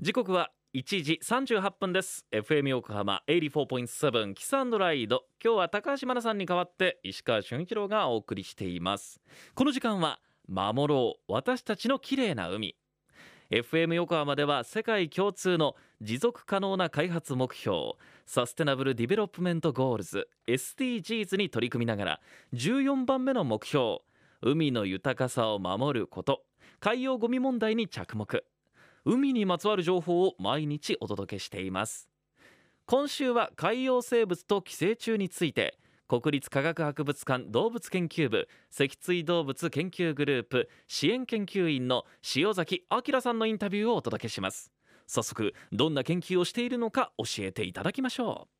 時刻は1時38分です。FM 横浜84.7 Kiss and Ride。今日は高橋真奈さんに代わって石川俊一郎がお送りしています。この時間は守ろう私たちの綺麗な海。FM 横浜では世界共通の持続可能な開発目標 Sustainable Development Goals SDGs に取り組みながら14番目の目標海の豊かさを守ること海洋ゴミ問題に着目。海にまつわる情報を毎日お届けしています。今週は海洋生物と寄生虫について国立科学博物館動物研究部脊椎動物研究グループ支援研究員の塩崎明さんのインタビューをお届けします。早速どんな研究をしているのか教えていただきましょう。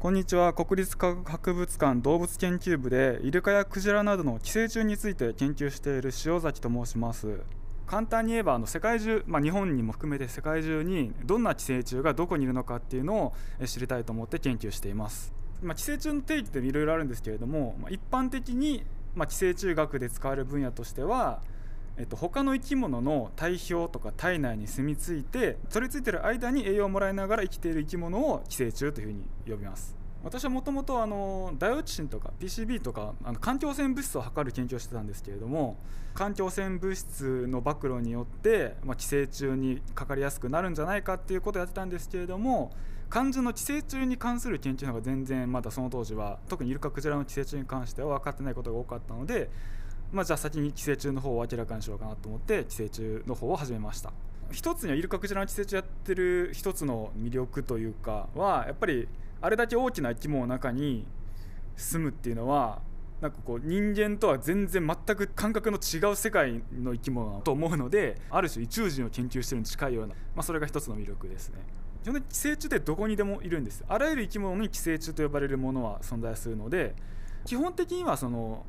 こんにちは。国立科学博物館動物研究部でイルカやクジラなどの寄生虫について研究している塩崎と申します。簡単に言えばあの世界中、まあ、日本にも含めて世界中にどんな寄生虫がどこにいるのかっていうのを知りたいと思って研究しています、まあ、寄生虫の定義っていろいろあるんですけれども、まあ、一般的に、ま寄生虫学で使われる分野としてはえっと、他の生き物の体表とか体内に住み着いて取り付いてる間に栄養をもらいながら生きている生き物を寄生虫というふうに呼びます。私はもともとダイオキシンとか PCB とかあの環境汚染物質を測る研究をしてたんですけれども環境汚染物質の暴露によって、まあ、寄生虫にかかりやすくなるんじゃないかっていうことをやってたんですけれども肝心の寄生虫に関する研究の方が全然まだその当時は特にイルカクジラの寄生虫に関しては分かってないことが多かったので、まあ、じゃあ先に寄生虫の方を明らかにしようかなと思って寄生虫の方を始めました。一つにはイルカクジラの寄生虫やってる一つの魅力というかはやっぱりあれだけ大きな生き物の中に住むっていうのはなんかこう人間とは全然全く感覚の違う世界の生き物だと思うのである種宇宙人を研究してるに近いような、まあ、それが一つの魅力ですね。基本的に寄生虫ってどこにでもいるんですあらゆる生き物に寄生虫と呼ばれるものは存在するので基本的にはその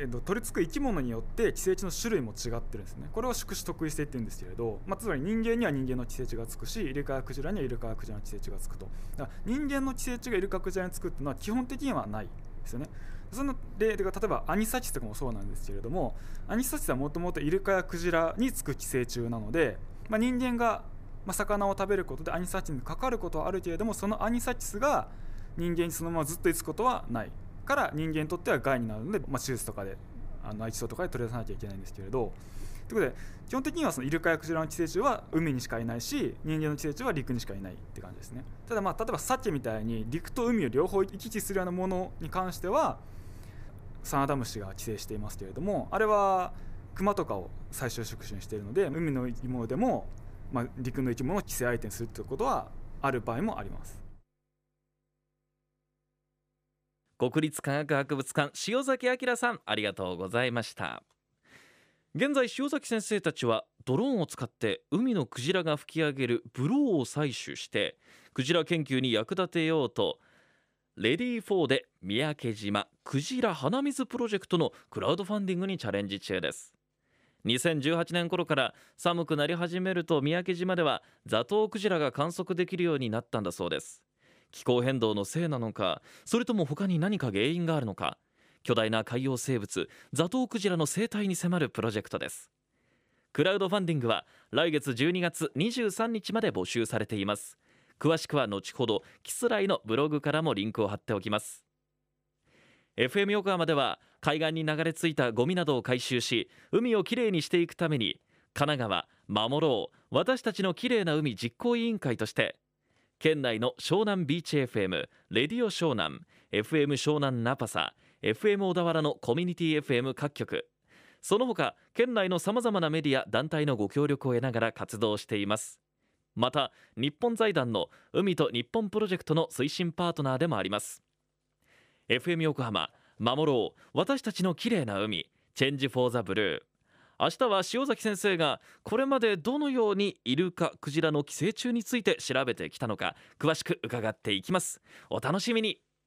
えーと、取り付く生き物によって寄生虫の種類も違ってるんですね。これを宿主特異性って言うんですけれど、まあ、つまり人間には人間の寄生虫がつくしイルカやクジラにはイルカやクジラの寄生虫がつくと。だから人間の寄生虫がイルカクジラにつくっていうのは基本的にはないですよね。その例で例えばアニサキスとかもそうなんですけれどもアニサキスはもともとイルカやクジラにつく寄生虫なので、まあ、人間が魚を食べることでアニサキスにかかることはあるけれどもそのアニサキスが人間にそのままずっと居つことはない。から人間にとっては害になるので、まあ、手術とかであの内地層とかで取り出さなきゃいけないんですけれど。ということで基本的にはそのイルカやクジラの寄生虫は海にしかいないし人間の寄生虫は陸にしかいないって感じですね。ただまあ例えばサケみたいに陸と海を両方行き来するようなものに関してはサナダムシが寄生していますけれどもあれはクマとかを最終触手にしているので海の生き物でも、まあ、陸の生き物を寄生相手にするということはある場合もあります。国立科学博物館塩崎明さんありがとうございました。現在塩崎先生たちはドローンを使って海のクジラが吹き上げるブローを採取してクジラ研究に役立てようとレディー4で三宅島クジラ鼻水プロジェクトのクラウドファンディングにチャレンジ中です。2018年頃から寒くなり始めると三宅島ではザトウクジラが観測できるようになったんだそうです。気候変動のせいなのかそれとも他に何か原因があるのか巨大な海洋生物ザトウクジラの生態に迫るプロジェクトです。クラウドファンディングは来月12月23日まで募集されています。詳しくは後ほどキスライのブログからもリンクを貼っておきます。FM 横浜では海岸に流れ着いたゴミなどを回収し海をきれいにしていくために神奈川守ろう私たちのきれいな海実行委員会として県内の湘南ビーチ FM、レディオ湘南、FM 湘南ナパサ、FM 小田原のコミュニティ FM 各局、その他県内のさまざまなメディア団体のご協力を得ながら活動しています。また日本財団の海と日本プロジェクトの推進パートナーでもあります。FM 横浜守ろう私たちの綺麗な海チェンジフォーザブルー。明日は塩崎先生がこれまでどのようにイルカクジラの寄生虫について調べてきたのか詳しく伺っていきます。お楽しみに。